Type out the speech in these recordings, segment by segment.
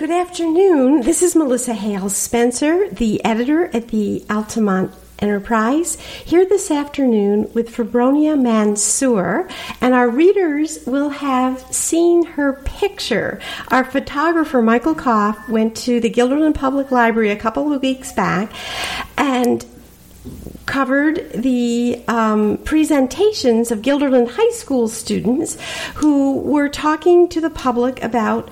Good afternoon. This is Melissa Hale Spencer, the editor at the Altamont Enterprise, here this afternoon with Fabronia Mansour, and our readers will have seen her picture. Our photographer, Michael Koff, went to the Guilderland Public Library a couple of weeks back and covered the um, presentations of Guilderland High School students who were talking to the public about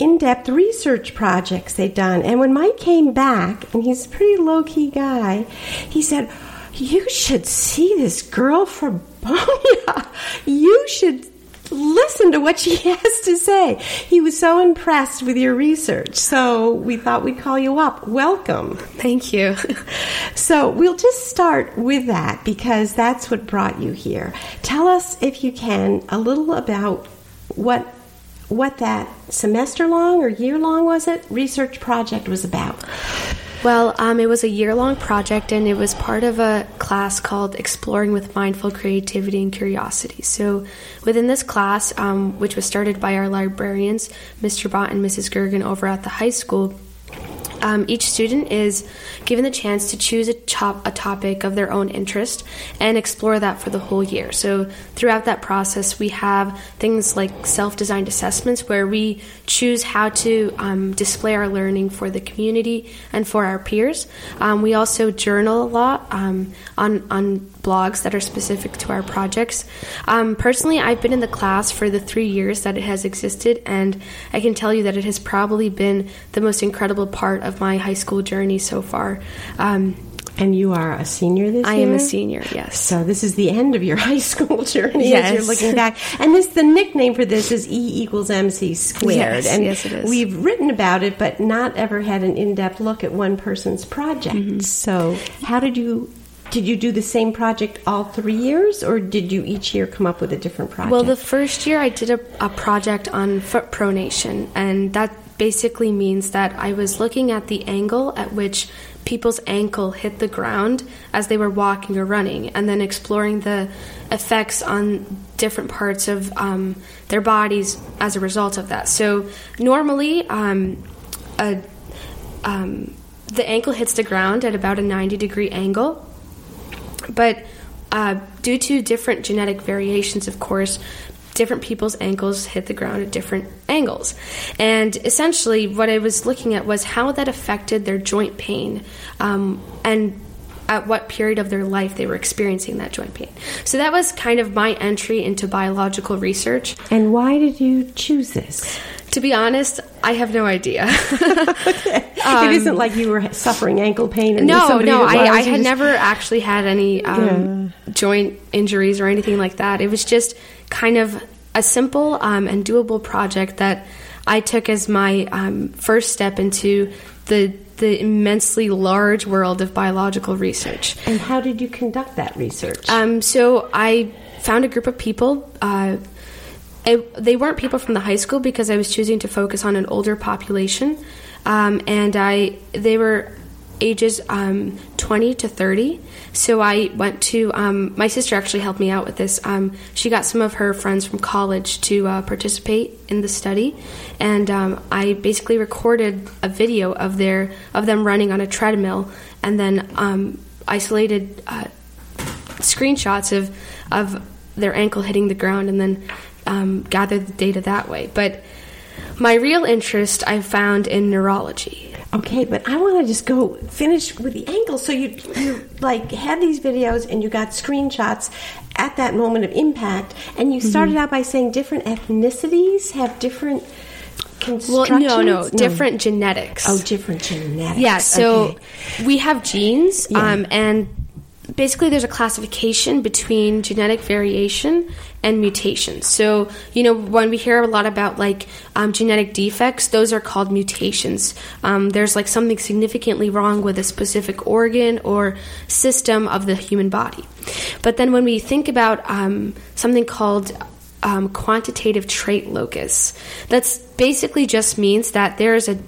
in depth research projects they'd done. And when Mike came back, and he's a pretty low key guy, he said, You should see this girl from Bonia. You should listen to what she has to say. He was so impressed with your research. So we thought we'd call you up. Welcome. Thank you. so we'll just start with that because that's what brought you here. Tell us, if you can, a little about what what that semester long or year long was it research project was about. Well, um, it was a year long project and it was part of a class called Exploring with Mindful Creativity and Curiosity. So, within this class, um, which was started by our librarians, Mr. Bott and Mrs. Gergen over at the high school, um, each student is given the chance to choose a, chop, a topic of their own interest and explore that for the whole year. So, throughout that process, we have things like self designed assessments where we choose how to um, display our learning for the community and for our peers. Um, we also journal a lot um, on, on blogs that are specific to our projects. Um, personally, I've been in the class for the three years that it has existed, and I can tell you that it has probably been the most incredible part of my high school journey so far. Um, and you are a senior this I year? I am a senior, yes. So this is the end of your high school journey yes. as you're looking back. And this the nickname for this is E equals MC squared. Yes, and yes it is. We've written about it but not ever had an in-depth look at one person's project. Mm-hmm. So how did you did you do the same project all three years, or did you each year come up with a different project? Well, the first year I did a, a project on foot pronation, and that basically means that I was looking at the angle at which people's ankle hit the ground as they were walking or running, and then exploring the effects on different parts of um, their bodies as a result of that. So, normally, um, a, um, the ankle hits the ground at about a 90 degree angle but uh, due to different genetic variations, of course, different people's ankles hit the ground at different angles. And essentially, what I was looking at was how that affected their joint pain um, and at what period of their life they were experiencing that joint pain. So that was kind of my entry into biological research. And why did you choose this? To be honest, I have no idea. okay. um, it isn't like you were suffering ankle pain. no, no, I, I, had just... never actually had any um, yeah. joint injuries or anything like that. It was just kind of a simple um, and doable project that I took as my um, first step into the the immensely large world of biological research. And how did you conduct that research? Um, so I found a group of people. Uh, it, they weren't people from the high school because I was choosing to focus on an older population, um, and I they were ages um, 20 to 30. So I went to, um, my sister actually helped me out with this. Um, she got some of her friends from college to uh, participate in the study, and um, I basically recorded a video of their of them running on a treadmill, and then um, isolated uh, screenshots of of their ankle hitting the ground, and then um, gathered the data that way. But my real interest I found in neurology. Okay, but I want to just go finish with the ankle. So you you like had these videos and you got screenshots at that moment of impact, and you started mm-hmm. out by saying different ethnicities have different. Well, no, no, no, different genetics. Oh, different genetics. Yeah, so okay. we have genes, yeah. um, and basically there's a classification between genetic variation and mutations. So, you know, when we hear a lot about like um, genetic defects, those are called mutations. Um, there's like something significantly wrong with a specific organ or system of the human body. But then when we think about um, something called um, quantitative trait locus, that's basically just means that there is a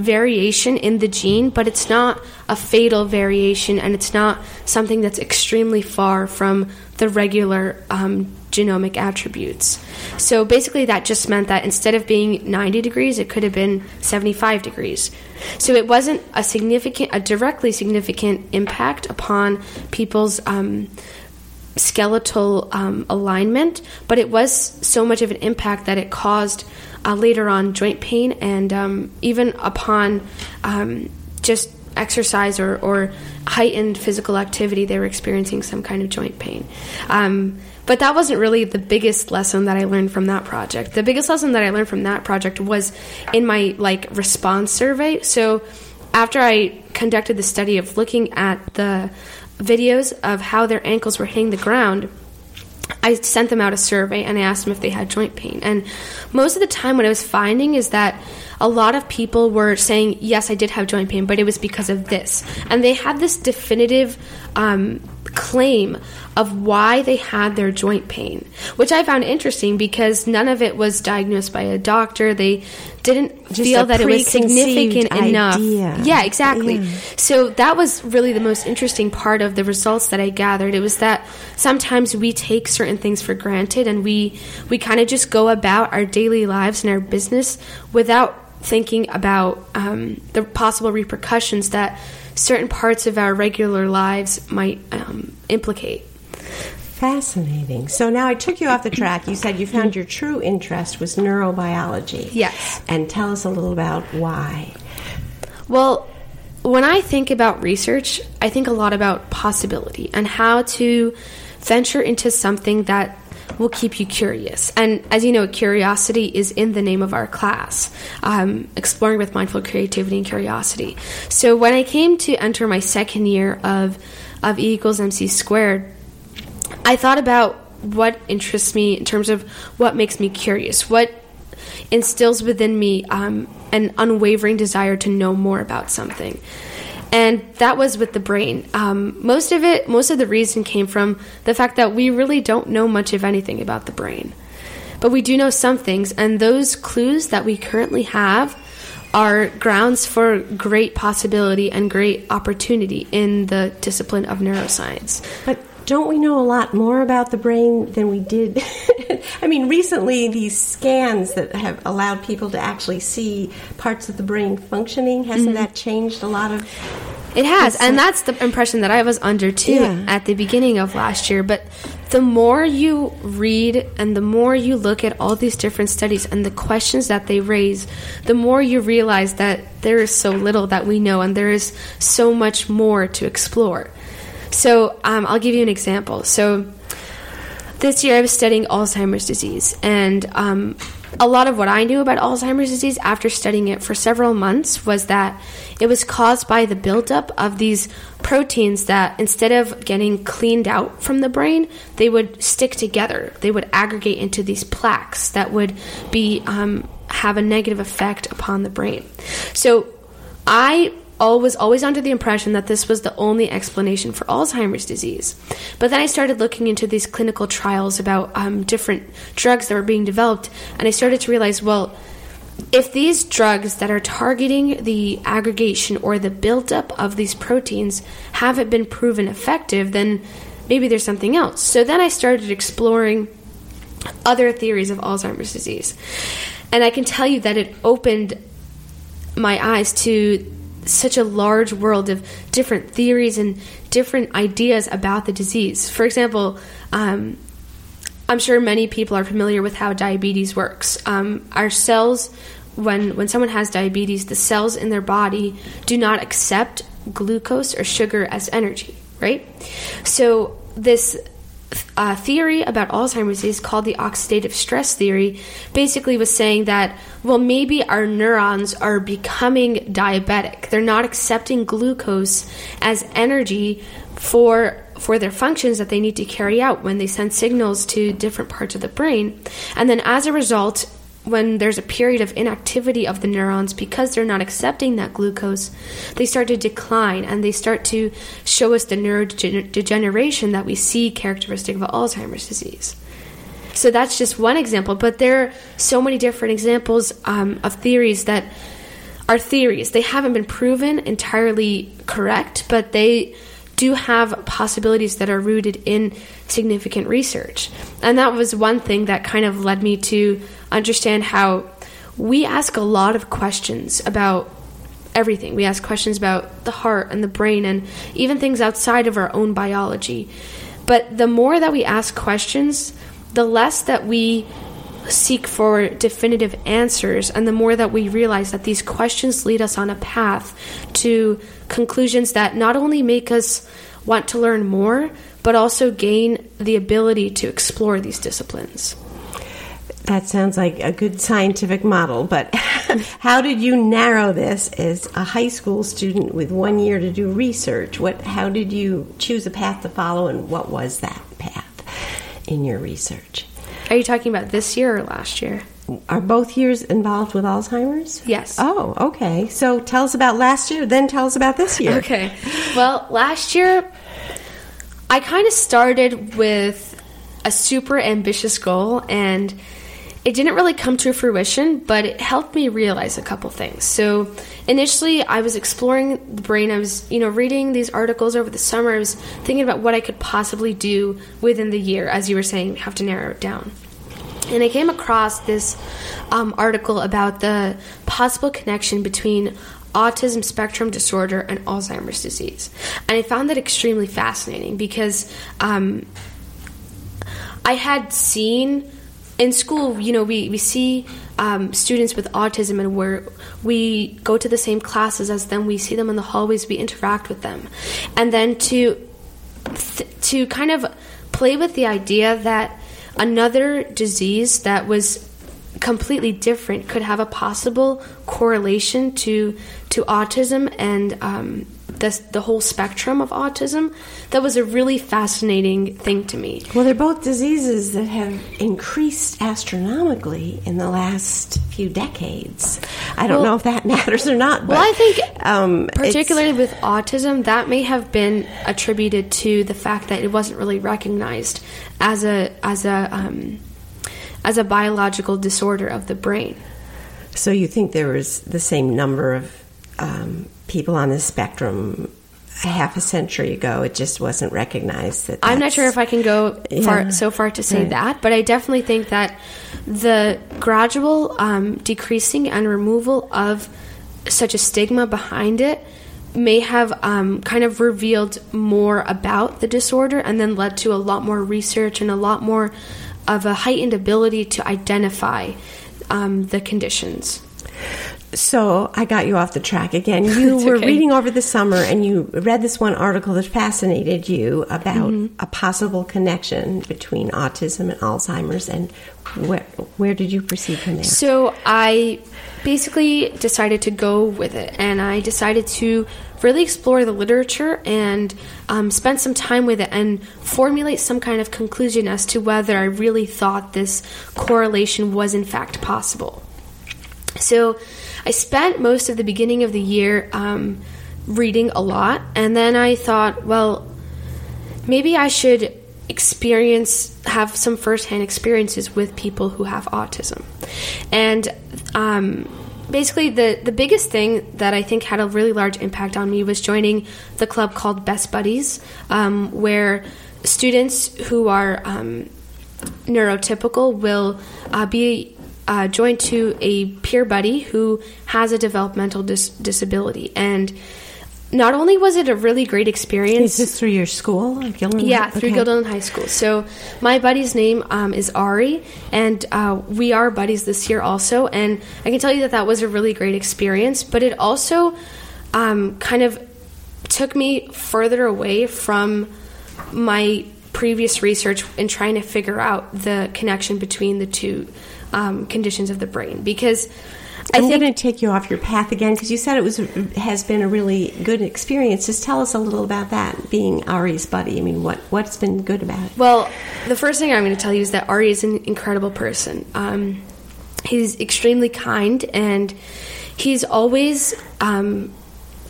variation in the gene, but it's not a fatal variation and it's not something that's extremely far from the regular um, genomic attributes. So basically, that just meant that instead of being 90 degrees, it could have been 75 degrees. So it wasn't a significant, a directly significant impact upon people's. Um, skeletal um, alignment, but it was so much of an impact that it caused uh, later on joint pain and um, even upon um, just exercise or, or, heightened physical activity, they were experiencing some kind of joint pain. Um, but that wasn't really the biggest lesson that I learned from that project. The biggest lesson that I learned from that project was in my like response survey. So after I conducted the study of looking at the videos of how their ankles were hitting the ground, I sent them out a survey and I asked them if they had joint pain. And most of the time, what I was finding is that a lot of people were saying, Yes, I did have joint pain, but it was because of this. And they had this definitive um, claim of why they had their joint pain, which I found interesting because none of it was diagnosed by a doctor. They didn't Just feel that it was significant idea. enough. Yeah, exactly. Yeah. So that was really the most interesting part of the results that I gathered. It was that sometimes we take certain things for granted and we we kind of just go about our daily lives and our business without thinking about um, the possible repercussions that certain parts of our regular lives might um, implicate. Fascinating. So now I took you off the track. You said you found your true interest was neurobiology. Yes. And tell us a little about why. Well, when I think about research, I think a lot about possibility and how to venture into something that will keep you curious. And as you know, curiosity is in the name of our class, um, exploring with mindful creativity and curiosity. So when I came to enter my second year of of E equals MC squared, I thought about what interests me in terms of what makes me curious, what instills within me um, an unwavering desire to know more about something. And that was with the brain. Um, most of it, most of the reason came from the fact that we really don't know much of anything about the brain. But we do know some things, and those clues that we currently have are grounds for great possibility and great opportunity in the discipline of neuroscience. But don't we know a lot more about the brain than we did? I mean, recently these scans that have allowed people to actually see parts of the brain functioning, hasn't Mm-hmm. that changed a lot of It has, and that's the impression that I was under too Yeah. at the beginning of last year. But the more you read and the more you look at all these different studies and the questions that they raise, the more you realize that there is so little that we know and there is so much more to explore. So um, I'll give you an example. So this year I was studying Alzheimer's disease, and um, a lot of what I knew about Alzheimer's disease after studying it for several months was that it was caused by the buildup of these proteins that instead of getting cleaned out from the brain, they would stick together. They would aggregate into these plaques that would be um, have a negative effect upon the brain. So I al- was always under the impression that this was the only explanation for Alzheimer's disease. But then I started looking into these clinical trials about um, different drugs that were being developed, and I started to realize, well, if these drugs that are targeting the aggregation or the buildup of these proteins haven't been proven effective, then maybe there's something else. So then I started exploring other theories of Alzheimer's disease. And I can tell you that it opened my eyes to such a large world of different theories and different ideas about the disease. For example, um, I'm sure many people are familiar with how diabetes works. Um, our cells, when when someone has diabetes, the cells in their body do not accept glucose or sugar as energy, right? So this uh, theory about Alzheimer's disease called the oxidative stress theory basically was saying that well maybe our neurons are becoming diabetic. They're not accepting glucose as energy for for their functions that they need to carry out when they send signals to different parts of the brain. And then as a result when there's a period of inactivity of the neurons because they're not accepting that glucose, they start to decline and they start to show us the neurodegeneration that we see characteristic of Alzheimer's disease. So that's just one example, but there are so many different examples um, of theories that are theories. They haven't been proven entirely correct, but they do have possibilities that are rooted in significant research. And that was one thing that kind of led me to understand how we ask a lot of questions about everything. We ask questions about the heart and the brain and even things outside of our own biology. But the more that we ask questions, the less that we seek for definitive answers, and the more that we realize that these questions lead us on a path to conclusions that not only make us want to learn more, but also gain the ability to explore these disciplines. That sounds like a good scientific model, but how did you narrow this as a high school student with one year to do research? What, how did you choose a path to follow, and what was that path in your research? Are you talking about this year or last year? Are both years involved with Alzheimer's? Yes. Oh, okay. So tell us about last year, then tell us about this year. Okay. Well, last year, I kind of started with a super ambitious goal and it didn't really come to fruition, but it helped me realize a couple things. So, initially, I was exploring the brain. I was, you know, reading these articles over the summer. I was thinking about what I could possibly do within the year. As you were saying, have to narrow it down. And I came across this um, article about the possible connection between autism spectrum disorder and Alzheimer's disease. And I found that extremely fascinating because um, I had seen in school, you know, we, we see um, students with autism and where we go to the same classes as them, we see them in the hallways, we interact with them. And then to, to kind of play with the idea that another disease that was completely different could have a possible correlation to to autism and um, the, the whole spectrum of autism. That was a really fascinating thing to me. Well, they're both diseases that have increased astronomically in the last few decades. I don't well, know if that matters or not. But, well, I think, um, particularly with autism, that may have been attributed to the fact that it wasn't really recognized as a as a um, as a biological disorder of the brain. So you think there was the same number of um, people on the spectrum a half a century ago. It just wasn't recognized. That I'm not sure if I can go yeah, far, so far to say right. that, but I definitely think that the gradual um, decreasing and removal of such a stigma behind it may have um, kind of revealed more about the disorder and then led to a lot more research and a lot more of a heightened ability to identify um, the conditions. So I got you off the track again. You were okay. reading over the summer and you read this one article that fascinated you about mm-hmm. a possible connection between autism and Alzheimer's. And where, where did you proceed from there? So I basically decided to go with it and I decided to really explore the literature and um, spend some time with it and formulate some kind of conclusion as to whether I really thought this correlation was in fact possible. So I spent most of the beginning of the year um, reading a lot, and then I thought, well, maybe I should experience have some firsthand experiences with people who have autism. And um, basically the, the biggest thing that i think had a really large impact on me was joining the club called best buddies um, where students who are um, neurotypical will uh, be uh, joined to a peer buddy who has a developmental dis- disability. And not only was it a really great experience. Is this through your school? Yeah, through okay. High School. So my buddy's name um, is Ari, and uh, we are buddies this year also. And I can tell you that that was a really great experience, but it also um, kind of took me further away from my previous research in trying to figure out the connection between the two um, conditions of the brain because. I'm going to take you off your path again because you said it was has been a really good experience. Just tell us a little about that, being Ari's buddy. I mean, what what's been good about it? Well, the first thing I'm going to tell you is that Ari is an incredible person. Um, he's extremely kind, and he's always um,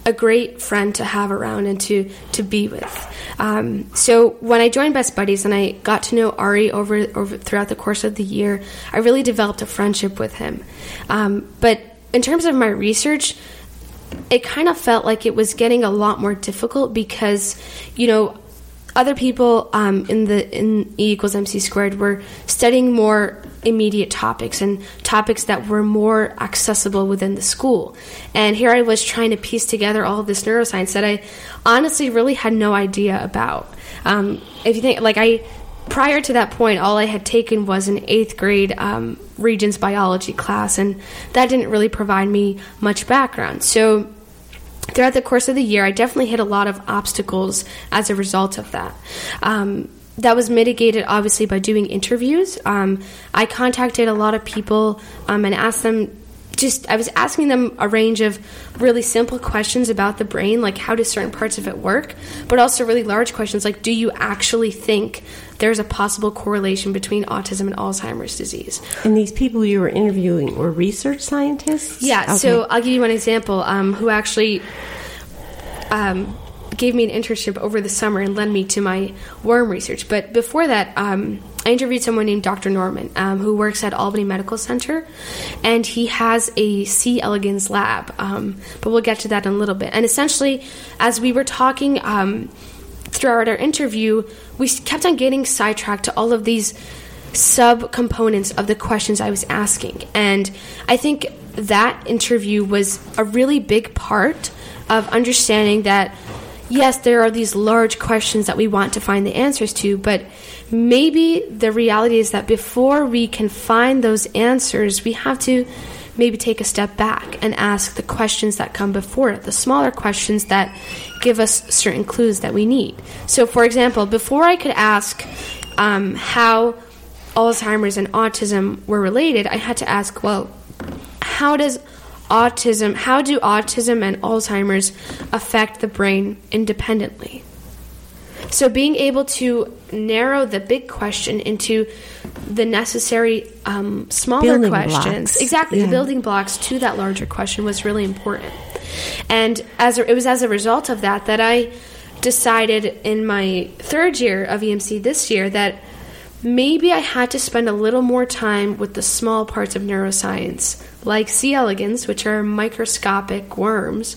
a great friend to have around and to to be with. Um, so when I joined Best Buddies and I got to know Ari over over throughout the course of the year, I really developed a friendship with him. Um, but in terms of my research, it kind of felt like it was getting a lot more difficult because, you know, other people um, in the in E equals MC squared were studying more immediate topics and topics that were more accessible within the school. And here I was trying to piece together all of this neuroscience that I honestly really had no idea about. Um, if you think, like, I prior to that point, all I had taken was an eighth grade um, Regents biology class, and that didn't really provide me much background. So throughout the course of the year, I definitely hit a lot of obstacles as a result of that. Um, that was mitigated obviously by doing interviews. Um, I contacted a lot of people um, and asked them just I was asking them a range of really simple questions about the brain, like how do certain parts of it work, but also really large questions like do you actually think there's a possible correlation between autism and Alzheimer's disease? And these people you were interviewing were research scientists? Yeah, Okay. so I'll give you one example um, who actually um, gave me an internship over the summer and led me to my worm research. But before that, um, I interviewed someone named Dr. Norman um, who works at Albany Medical Center, and he has a C. elegans lab. Um, but we'll get to that in a little bit. And essentially, as we were talking um, throughout our interview, we kept on getting sidetracked to all of these subcomponents of the questions I was asking. And I think that interview was a really big part of understanding that yes, there are these large questions that we want to find the answers to, but maybe the reality is that before we can find those answers, we have to maybe take a step back and ask the questions that come before it, the smaller questions that give us certain clues that we need. So, for example, before I could ask um, how Alzheimer's and autism were related, I had to ask, well, how does autism, how do autism and Alzheimer's affect the brain independently? So, being able to narrow the big question into the necessary um, smaller Building questions, blocks. exactly, Yeah. the building blocks to that larger question was really important. And as a, it was as a result of that that I decided in my third year of EMC this year that maybe I had to spend a little more time with the small parts of neuroscience, like C. elegans, which are microscopic worms,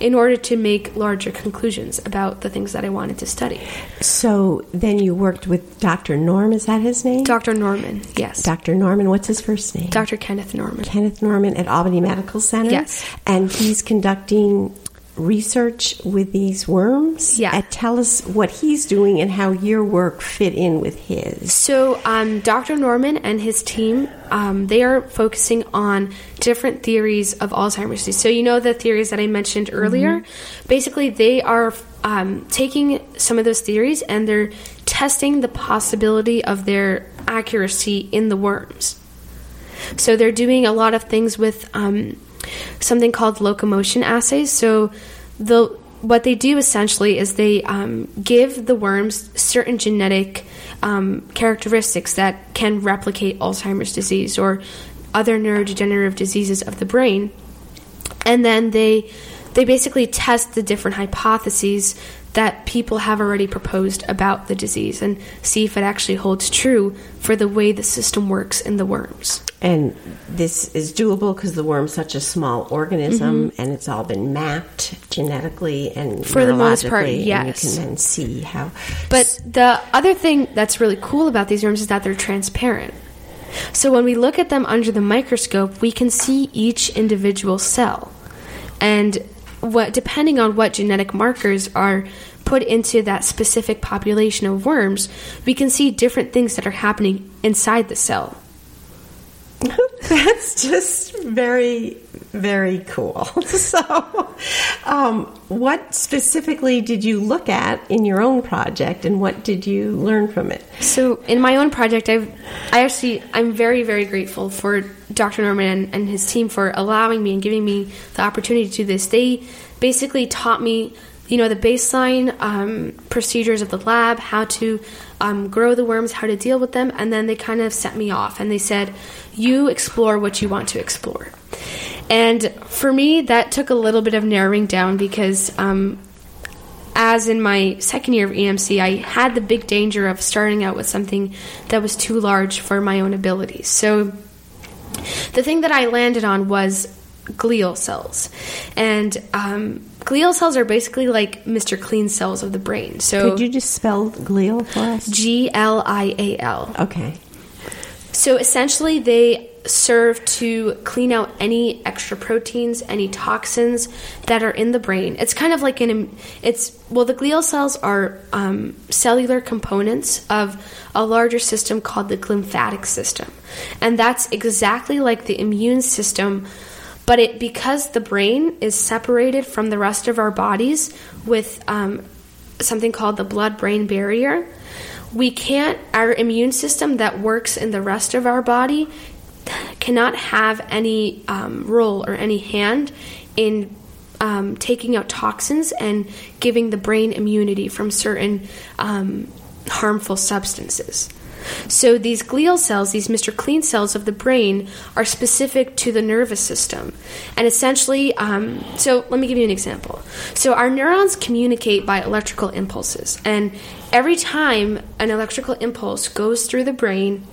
in order to make larger conclusions about the things that I wanted to study. So then you worked with Dr. Norm, is that his name? Dr. Norman, yes. Dr. Norman, what's his first name? Dr. Kenneth Norman. Kenneth Norman at Albany Medical Center. Yes. And he's conducting research with these worms. Yeah. Tell us what he's doing and how your work fit in with his. So, um, Dr. Norman and his team, um, they are focusing on different theories of Alzheimer's disease. So, you know the theories that I mentioned earlier? Basically, they are um, taking some of those theories and they're testing the possibility of their accuracy in the worms. So they're doing a lot of things with um, something called locomotion assays. So the what they do essentially is they um, give the worms certain genetic um, characteristics that can replicate Alzheimer's disease or other neurodegenerative diseases of the brain, and then they they basically test the different hypotheses that people have already proposed about the disease and see if it actually holds true for the way the system works in the worms. And this is doable because the worm's such a small organism and it's all been mapped genetically and Mm-hmm. For the most part, yes. And you can then see how. But the other thing that's really cool about these worms is that they're transparent. So when we look at them under the microscope, we can see each individual cell. And what depending on what genetic markers are put into that specific population of worms, we can see different things that are happening inside the cell. That's just very, very cool. So, um, what specifically did you look at in your own project, and what did you learn from it? So in my own project, I've I actually I'm very very grateful for Dr. Norman and, and his team for allowing me and giving me the opportunity to do this. They basically taught me, you know, the baseline um, procedures of the lab, how to um, grow the worms, how to deal with them, and then they kind of set me off and they said, "You explore what you want to explore." And for me, that took a little bit of narrowing down because um, as in my second year of EMC, I had the big danger of starting out with something that was too large for my own abilities. So the thing that I landed on was glial cells, and um, glial cells are basically like Mr. Clean cells of the brain. So Could you just spell glial for us? G L I A L. Okay. So essentially, they serve to clean out any extra proteins, any toxins that are in the brain. It's kind of like an it's well, the glial cells are um, cellular components of a larger system called the lymphatic system, and that's exactly like the immune system. But it because the brain is separated from the rest of our bodies with um, something called the blood-brain barrier we can't our immune system that works in the rest of our body cannot have any um, role or any hand in um, taking out toxins and giving the brain immunity from certain um, harmful substances. So these glial cells, these Mr. Clean cells of the brain, are specific to the nervous system, and essentially, um, so let me give you an example. So our neurons communicate by electrical impulses, and every time an electrical impulse goes through the brain,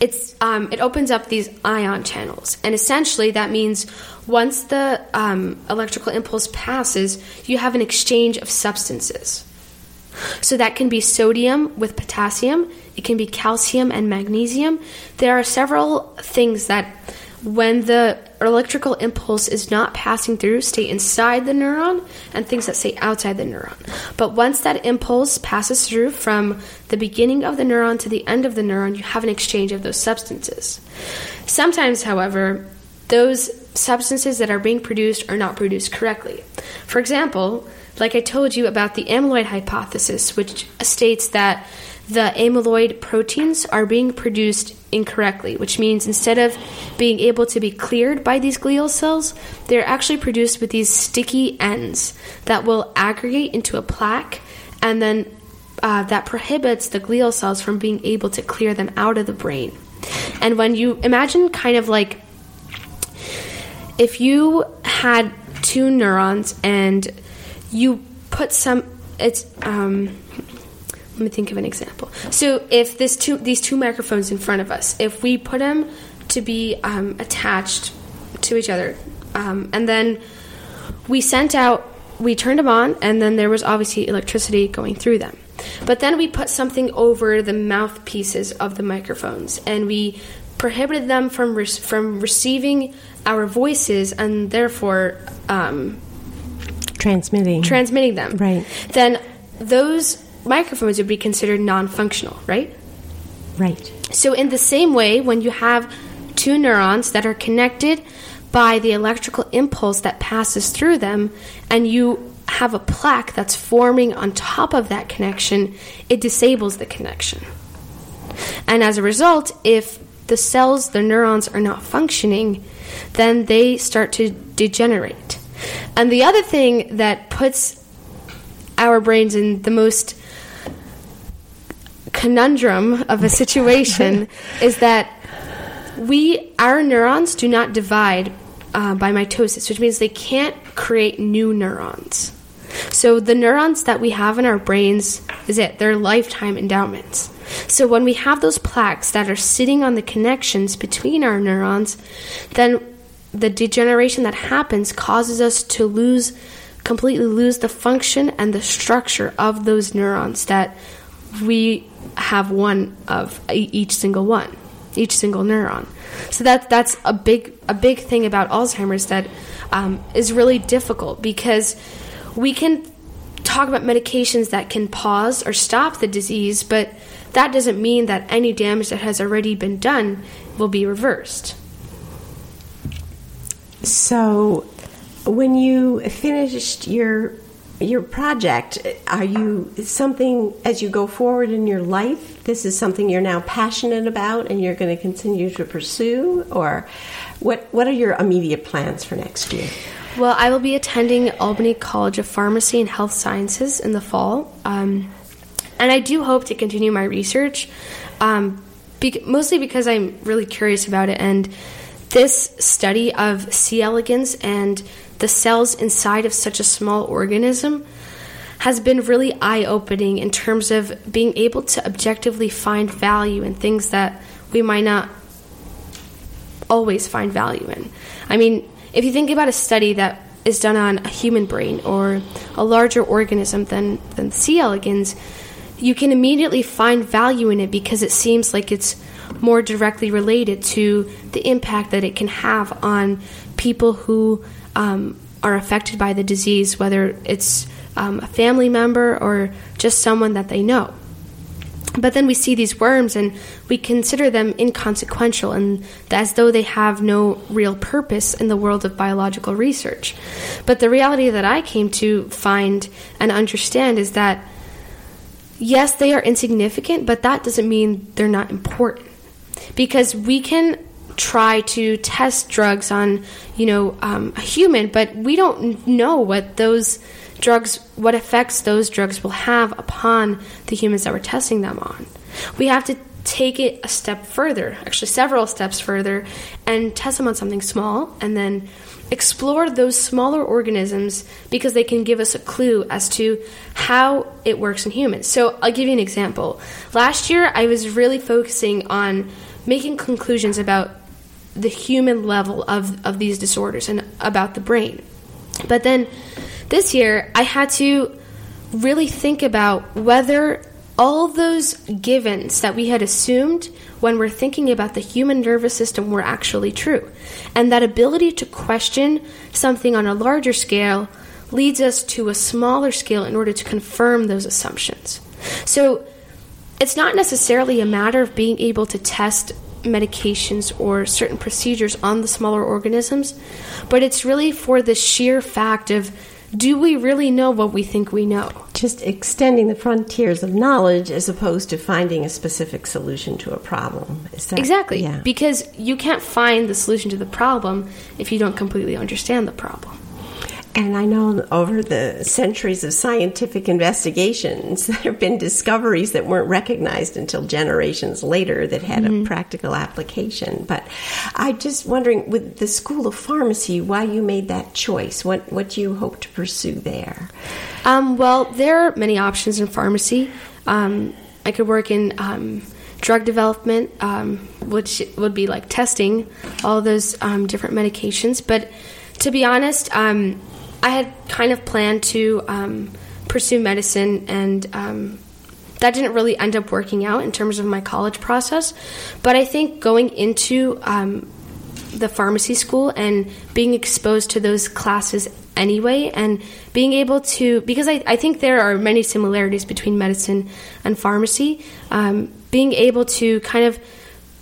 it's um, it opens up these ion channels, and essentially that means once the um, electrical impulse passes, you have an exchange of substances. So that can be sodium with potassium, it can be calcium and magnesium. There are several things that when the electrical impulse is not passing through stay inside the neuron and things that stay outside the neuron. But once that impulse passes through from the beginning of the neuron to the end of the neuron, you have an exchange of those substances. Sometimes, however, those substances that are being produced are not produced correctly. For example, like I told you about the amyloid hypothesis, which states that the amyloid proteins are being produced incorrectly, which means instead of being able to be cleared by these glial cells, they're actually produced with these sticky ends that will aggregate into a plaque and then uh, that prohibits the glial cells from being able to clear them out of the brain. And when you imagine kind of like if you had two neurons and you put some, it's, um, let me think of an example. So if this two these two microphones in front of us, if we put them to be um, attached to each other, um, and then we sent out, we turned them on, and then there was obviously electricity going through them. But then we put something over the mouthpieces of the microphones, and we prohibited them from re- from receiving our voices, and therefore um, transmitting transmitting them. Right. Then those microphones would be considered non functional, right? Right. So, in the same way, when you have two neurons that are connected by the electrical impulse that passes through them, and you have a plaque that's forming on top of that connection, it disables the connection. And as a result, if the cells, the neurons, are not functioning, then they start to degenerate. And the other thing that puts our brains in the most conundrum of a situation is that we our neurons do not divide uh, by mitosis, which means they can't create new neurons. So the neurons that we have in our brains is it; they're lifetime endowments. So when we have those plaques that are sitting on the connections between our neurons, then the degeneration that happens causes us to lose completely lose the function and the structure of those neurons that we have one of each single one, each single neuron. So that that's a big a big thing about Alzheimer's that um, is really difficult because we can talk about medications that can pause or stop the disease, but that doesn't mean that any damage that has already been done will be reversed. So, when you finished your your project, are you something as you go forward in your life? This is something you're now passionate about and you're going to continue to pursue, or what? What are your immediate plans for next year? Well, I will be attending Albany College of Pharmacy and Health Sciences in the fall, um, and I do hope to continue my research, um, be- mostly because I'm really curious about it. And this study of C. elegans and the cells inside of such a small organism has been really eye opening in terms of being able to objectively find value in things that we might not always find value in. I mean, if you think about a study that is done on a human brain or a larger organism than, than C. elegans, you can immediately find value in it because it seems like it's more directly related to the impact that it can have on people who um, are affected by the disease, whether it's um, a family member or just someone that they know. But then we see these worms and we consider them inconsequential and as though they have no real purpose in the world of biological research. But the reality that I came to find and understand is that yes, they are insignificant, but that doesn't mean they're not important. Because we can try to test drugs on, you know, um, a human, but we don't know what those drugs, what effects those drugs will have upon the humans that we're testing them on. We have to take it a step further, actually several steps further, and test them on something small, and then explore those smaller organisms because they can give us a clue as to how it works in humans. So I'll give you an example. Last year, I was really focusing on making conclusions about the human level of, of these disorders and about the brain. But then this year, I had to really think about whether all those givens that we had assumed when we're thinking about the human nervous system were actually true. And that ability to question something on a larger scale leads us to a smaller scale in order to confirm those assumptions. So it's not necessarily a matter of being able to test medications or certain procedures on the smaller organisms, but it's really for the sheer fact of do we really know what we think we know? Just extending the frontiers of knowledge as opposed to finding a specific solution to a problem. That, exactly. Yeah. Because you can't find the solution to the problem if you don't completely understand the problem. And I know over the centuries of scientific investigations, there have been discoveries that weren't recognized until generations later that had mm-hmm. a practical application. But I'm just wondering, with the School of Pharmacy, why you made that choice? What what do you hope to pursue there? Um, well, there are many options in pharmacy. Um, I could work in um, drug development, um, which would be like testing all those um, different medications. But to be honest, um, I had kind of planned to um, pursue medicine, and um, that didn't really end up working out in terms of my college process. But I think going into um, the pharmacy school and being exposed to those classes anyway, and being able to, because I, I think there are many similarities between medicine and pharmacy, um, being able to kind of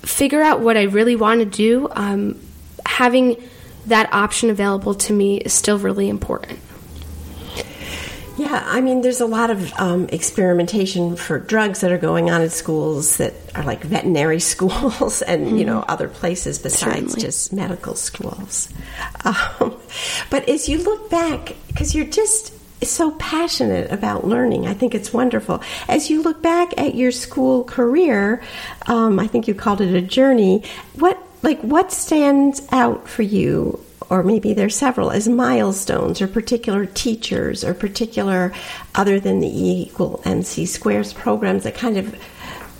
figure out what I really want to do, um, having that option available to me is still really important. Yeah, I mean, there's a lot of um, experimentation for drugs that are going on in schools that are like veterinary schools and mm-hmm. you know other places besides Certainly. just medical schools. Um, but as you look back, because you're just so passionate about learning, I think it's wonderful. As you look back at your school career, um, I think you called it a journey. What like what stands out for you or maybe there's several as milestones or particular teachers or particular other than the e equal mc squares programs that kind of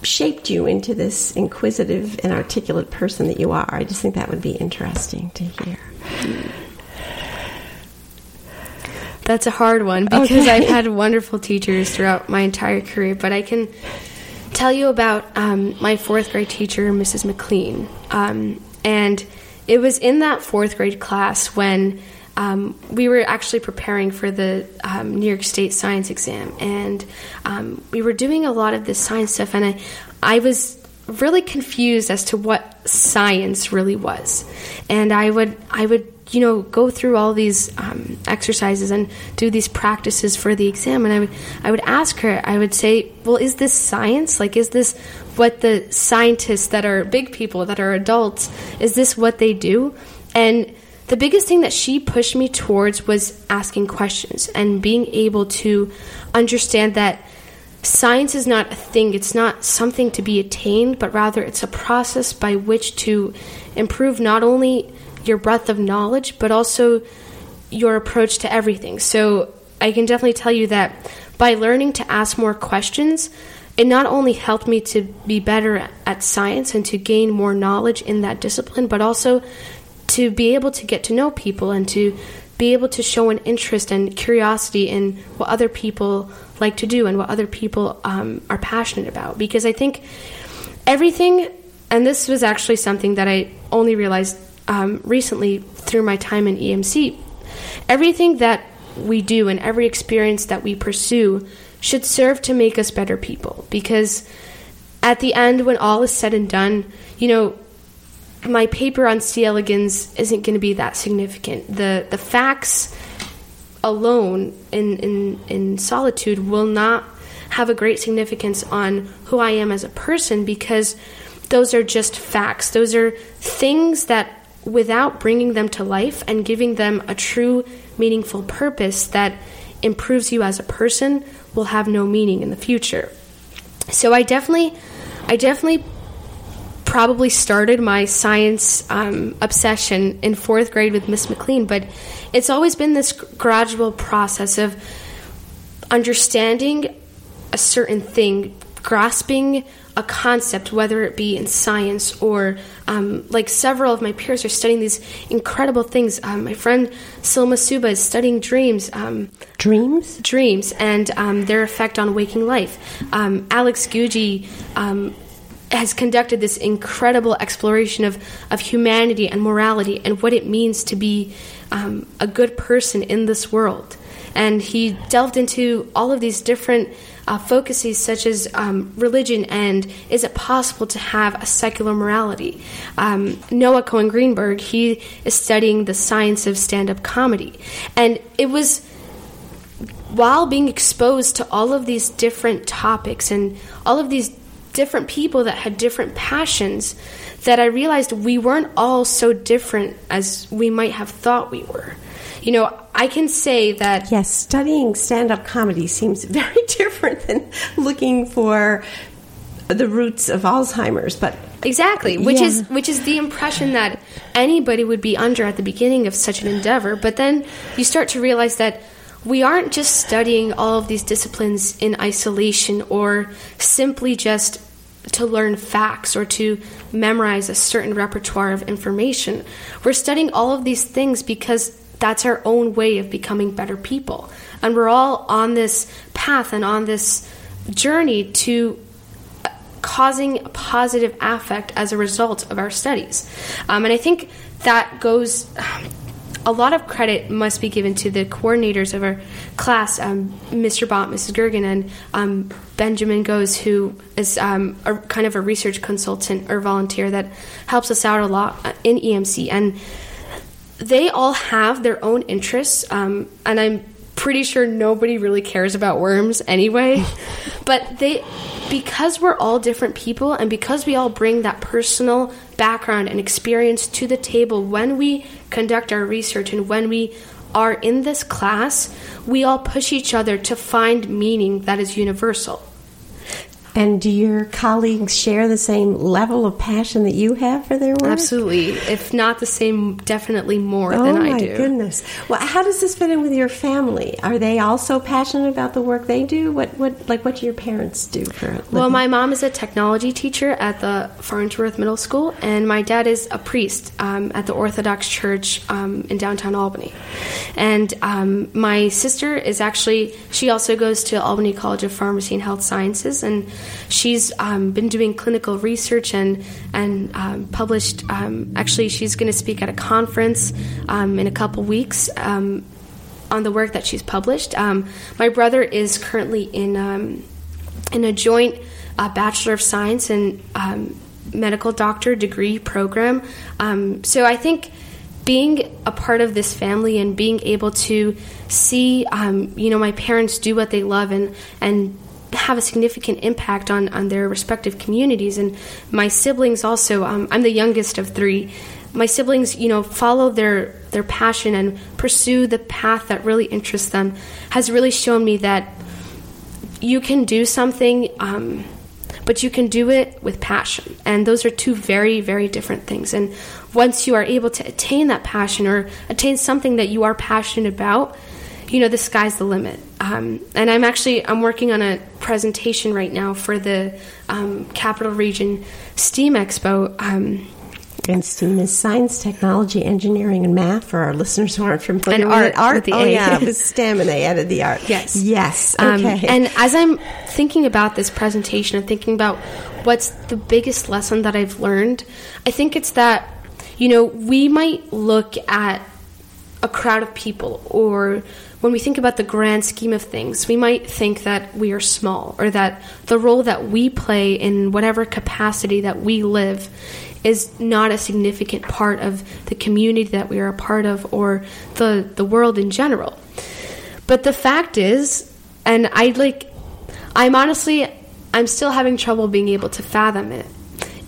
shaped you into this inquisitive and articulate person that you are i just think that would be interesting to hear that's a hard one because okay. i've had wonderful teachers throughout my entire career but i can tell you about um, my fourth grade teacher, Mrs. McLean. Um, and it was in that fourth grade class when um, we were actually preparing for the um, New York State science exam, and um, we were doing a lot of this science stuff, and I, I was really confused as to what science really was, and I would, I would you know, go through all these um, exercises and do these practices for the exam. And I would, I would ask her, I would say, well, is this science? Like, is this what the scientists that are big people, that are adults, is this what they do? And the biggest thing that she pushed me towards was asking questions and being able to understand that science is not a thing, it's not something to be attained, but rather it's a process by which to improve not only your breadth of knowledge, but also your approach to everything. So I can definitely tell you that by learning to ask more questions, it not only helped me to be better at science and to gain more knowledge in that discipline, but also to be able to get to know people and to be able to show an interest and curiosity in what other people like to do and what other people um, are passionate about. Because I think everything, and this was actually something that I only realized um, recently through my time in EMC, everything that we do and every experience that we pursue should serve to make us better people. Because at the end when all is said and done you know my paper on C. elegans isn't going to be that significant. The the facts alone in, in in solitude will not have a great significance on who I am as a person because those are just facts. Those are things that without bringing them to life and giving them a true meaningful purpose that improves you as a person will have no meaning in the future. So I definitely, I definitely probably started my science um, obsession in fourth grade with Miss McLean, but it's always been this gradual process of understanding a certain thing, grasping a concept, whether it be in science or um, like several of my peers are studying these incredible things. Um, my friend Silma Suba is studying dreams. Um, dreams? Dreams and um, their effect on waking life. Um, Alex Guji um, has conducted this incredible exploration of, of humanity and morality and what it means to be a good person in this world. And he delved into all of these different uh, focuses such as um, religion and is it possible to have a secular morality. Um, Noah Cohen Greenberg, he is studying the science of stand up comedy. And it was while being exposed to all of these different topics and all of these different people that had different passions that I realized we weren't all so different as we might have thought we were. You know, I can say that. Yes, studying stand up comedy seems very different than looking for the roots of Alzheimer's, but exactly, which yeah. is which is the impression that anybody would be under at the beginning of such an endeavor. But then you start to realize that we aren't just studying all of these disciplines in isolation or simply just to learn facts or to memorize a certain repertoire of information. We're studying all of these things because that's our own way of becoming better people. And we're all on this path and on this journey to causing positive affect as a result of our studies. Um, and I think that goes. A lot of credit must be given to the coordinators of our class, um, Mr. Bont, Mrs. Gergen, and um, Benjamin Goes, who is um, a, kind of a research consultant or volunteer that helps us out a lot uh, in EMC. And they all have their own interests, um, and I'm pretty sure nobody really cares about worms anyway. but they, because we're all different people, and because we all bring that personal background and experience to the table when we conduct our research and when we are in this class, we all push each other to find meaning that is universal. And do your colleagues share the same level of passion that you have for their work? Absolutely. If not the same, definitely more oh than I do. Oh, my goodness. Well, how does this fit in with your family? Are they also passionate about the work they do? What, what, like, what do your parents do for a living? Well, my mom is a technology teacher at the Farnsworth Middle School, and my dad is a priest um, at the Orthodox Church um, in downtown Albany. And um, my sister is actually, she also goes to Albany College of Pharmacy and Health Sciences, and she's um, been doing clinical research and and um, published. Um, actually, she's going to speak at a conference um, in a couple weeks um, on the work that she's published. my brother is currently in in a joint uh, Bachelor of Science and medical doctor degree program. so I think being a part of this family and being able to see, um, you know, my parents do what they love and and have a significant impact on, on their respective communities. And my siblings also, um, I'm the youngest of three. My siblings, you know, follow their their passion and pursue the path that really interests them. Has really shown me that you can do something, um, but you can do it with passion, and those are two very very different things. And once you are able to attain that passion or attain something that you are passionate about, you know the sky's the limit. Um, and I'm actually I'm working on a presentation right now for the um, Capital Region STEAM Expo. Um, and STEAM is science, technology, engineering, and math for our listeners who aren't familiar and art. Art, with the oh A. yeah, it was STEM, and they added the art. Yes, yes. Um, and as I'm thinking about this presentation, I'm thinking about what's the biggest lesson that I've learned. I think it's that you know we might look at a crowd of people or when we think about the grand scheme of things, we might think that we are small or that the role that we play in whatever capacity that we live is not a significant part of the community that we are a part of or the the world in general. But the fact is, and I like I'm honestly I'm still having trouble being able to fathom it.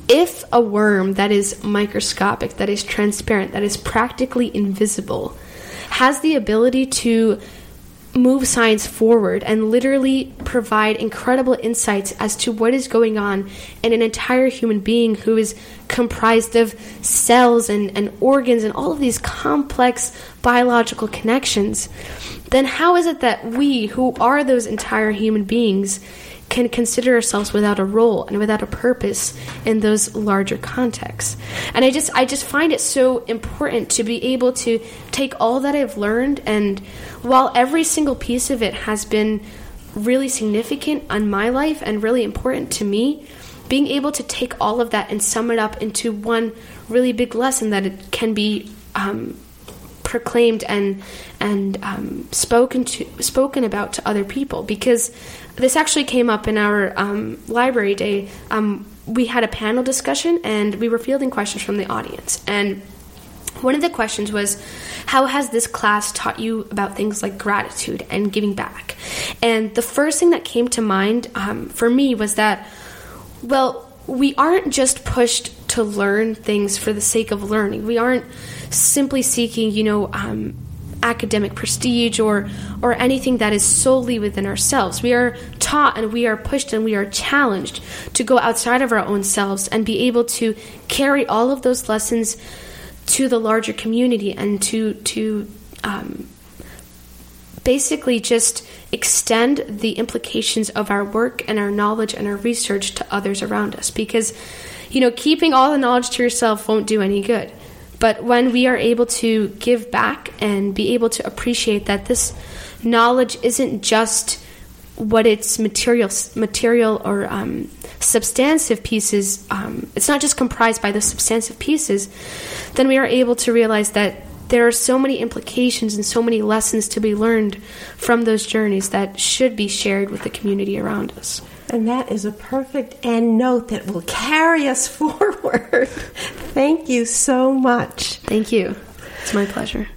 If a worm that is microscopic, that is transparent, that is practically invisible, has the ability to move science forward and literally provide incredible insights as to what is going on in an entire human being who is comprised of cells and, and organs and all of these complex biological connections, then how is it that we, who are those entire human beings, can consider ourselves without a role and without a purpose in those larger contexts. And I just I just find it so important to be able to take all that I've learned and while every single piece of it has been really significant on my life and really important to me, being able to take all of that and sum it up into one really big lesson that it can be um, proclaimed and and um, spoken to spoken about to other people because this actually came up in our um, library day. Um, we had a panel discussion and we were fielding questions from the audience and. One of the questions was, How has this class taught you about things like gratitude and giving back? And the first thing that came to mind um, for me was that, well, we aren't just pushed to learn things for the sake of learning. We aren't simply seeking, you know, um, academic prestige or or anything that is solely within ourselves. We are taught and we are pushed and we are challenged to go outside of our own selves and be able to carry all of those lessons to the larger community and to to um, basically just extend the implications of our work and our knowledge and our research to others around us because you know keeping all the knowledge to yourself won't do any good but when we are able to give back and be able to appreciate that this knowledge isn't just what its material, material or um, substantive pieces, um, it's not just comprised by the substantive pieces, then we are able to realize that there are so many implications and so many lessons to be learned from those journeys that should be shared with the community around us. And that is a perfect end note that will carry us forward. Thank you so much. Thank you. It's my pleasure.